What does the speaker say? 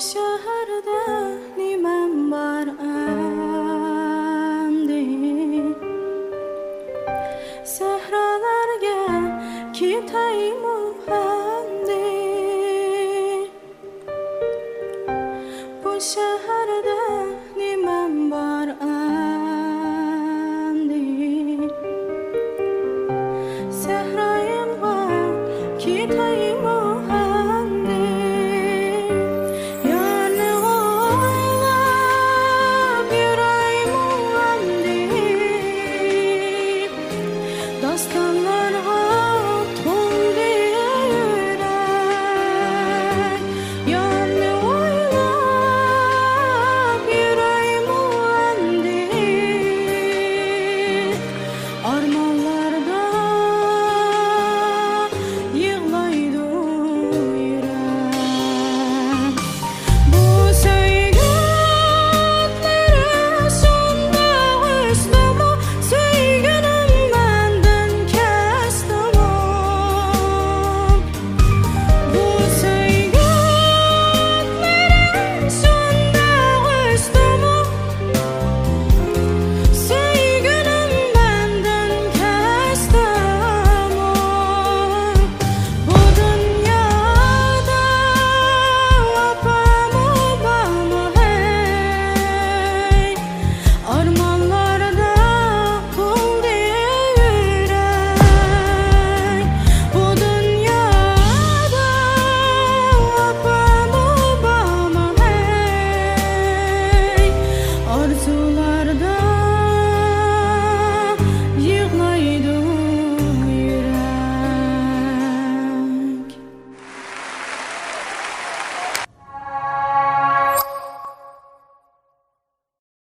şehirde nimem var endi? Sehralarga kitaymu endi? Bu şehirde nimem var endi? Sehrayımga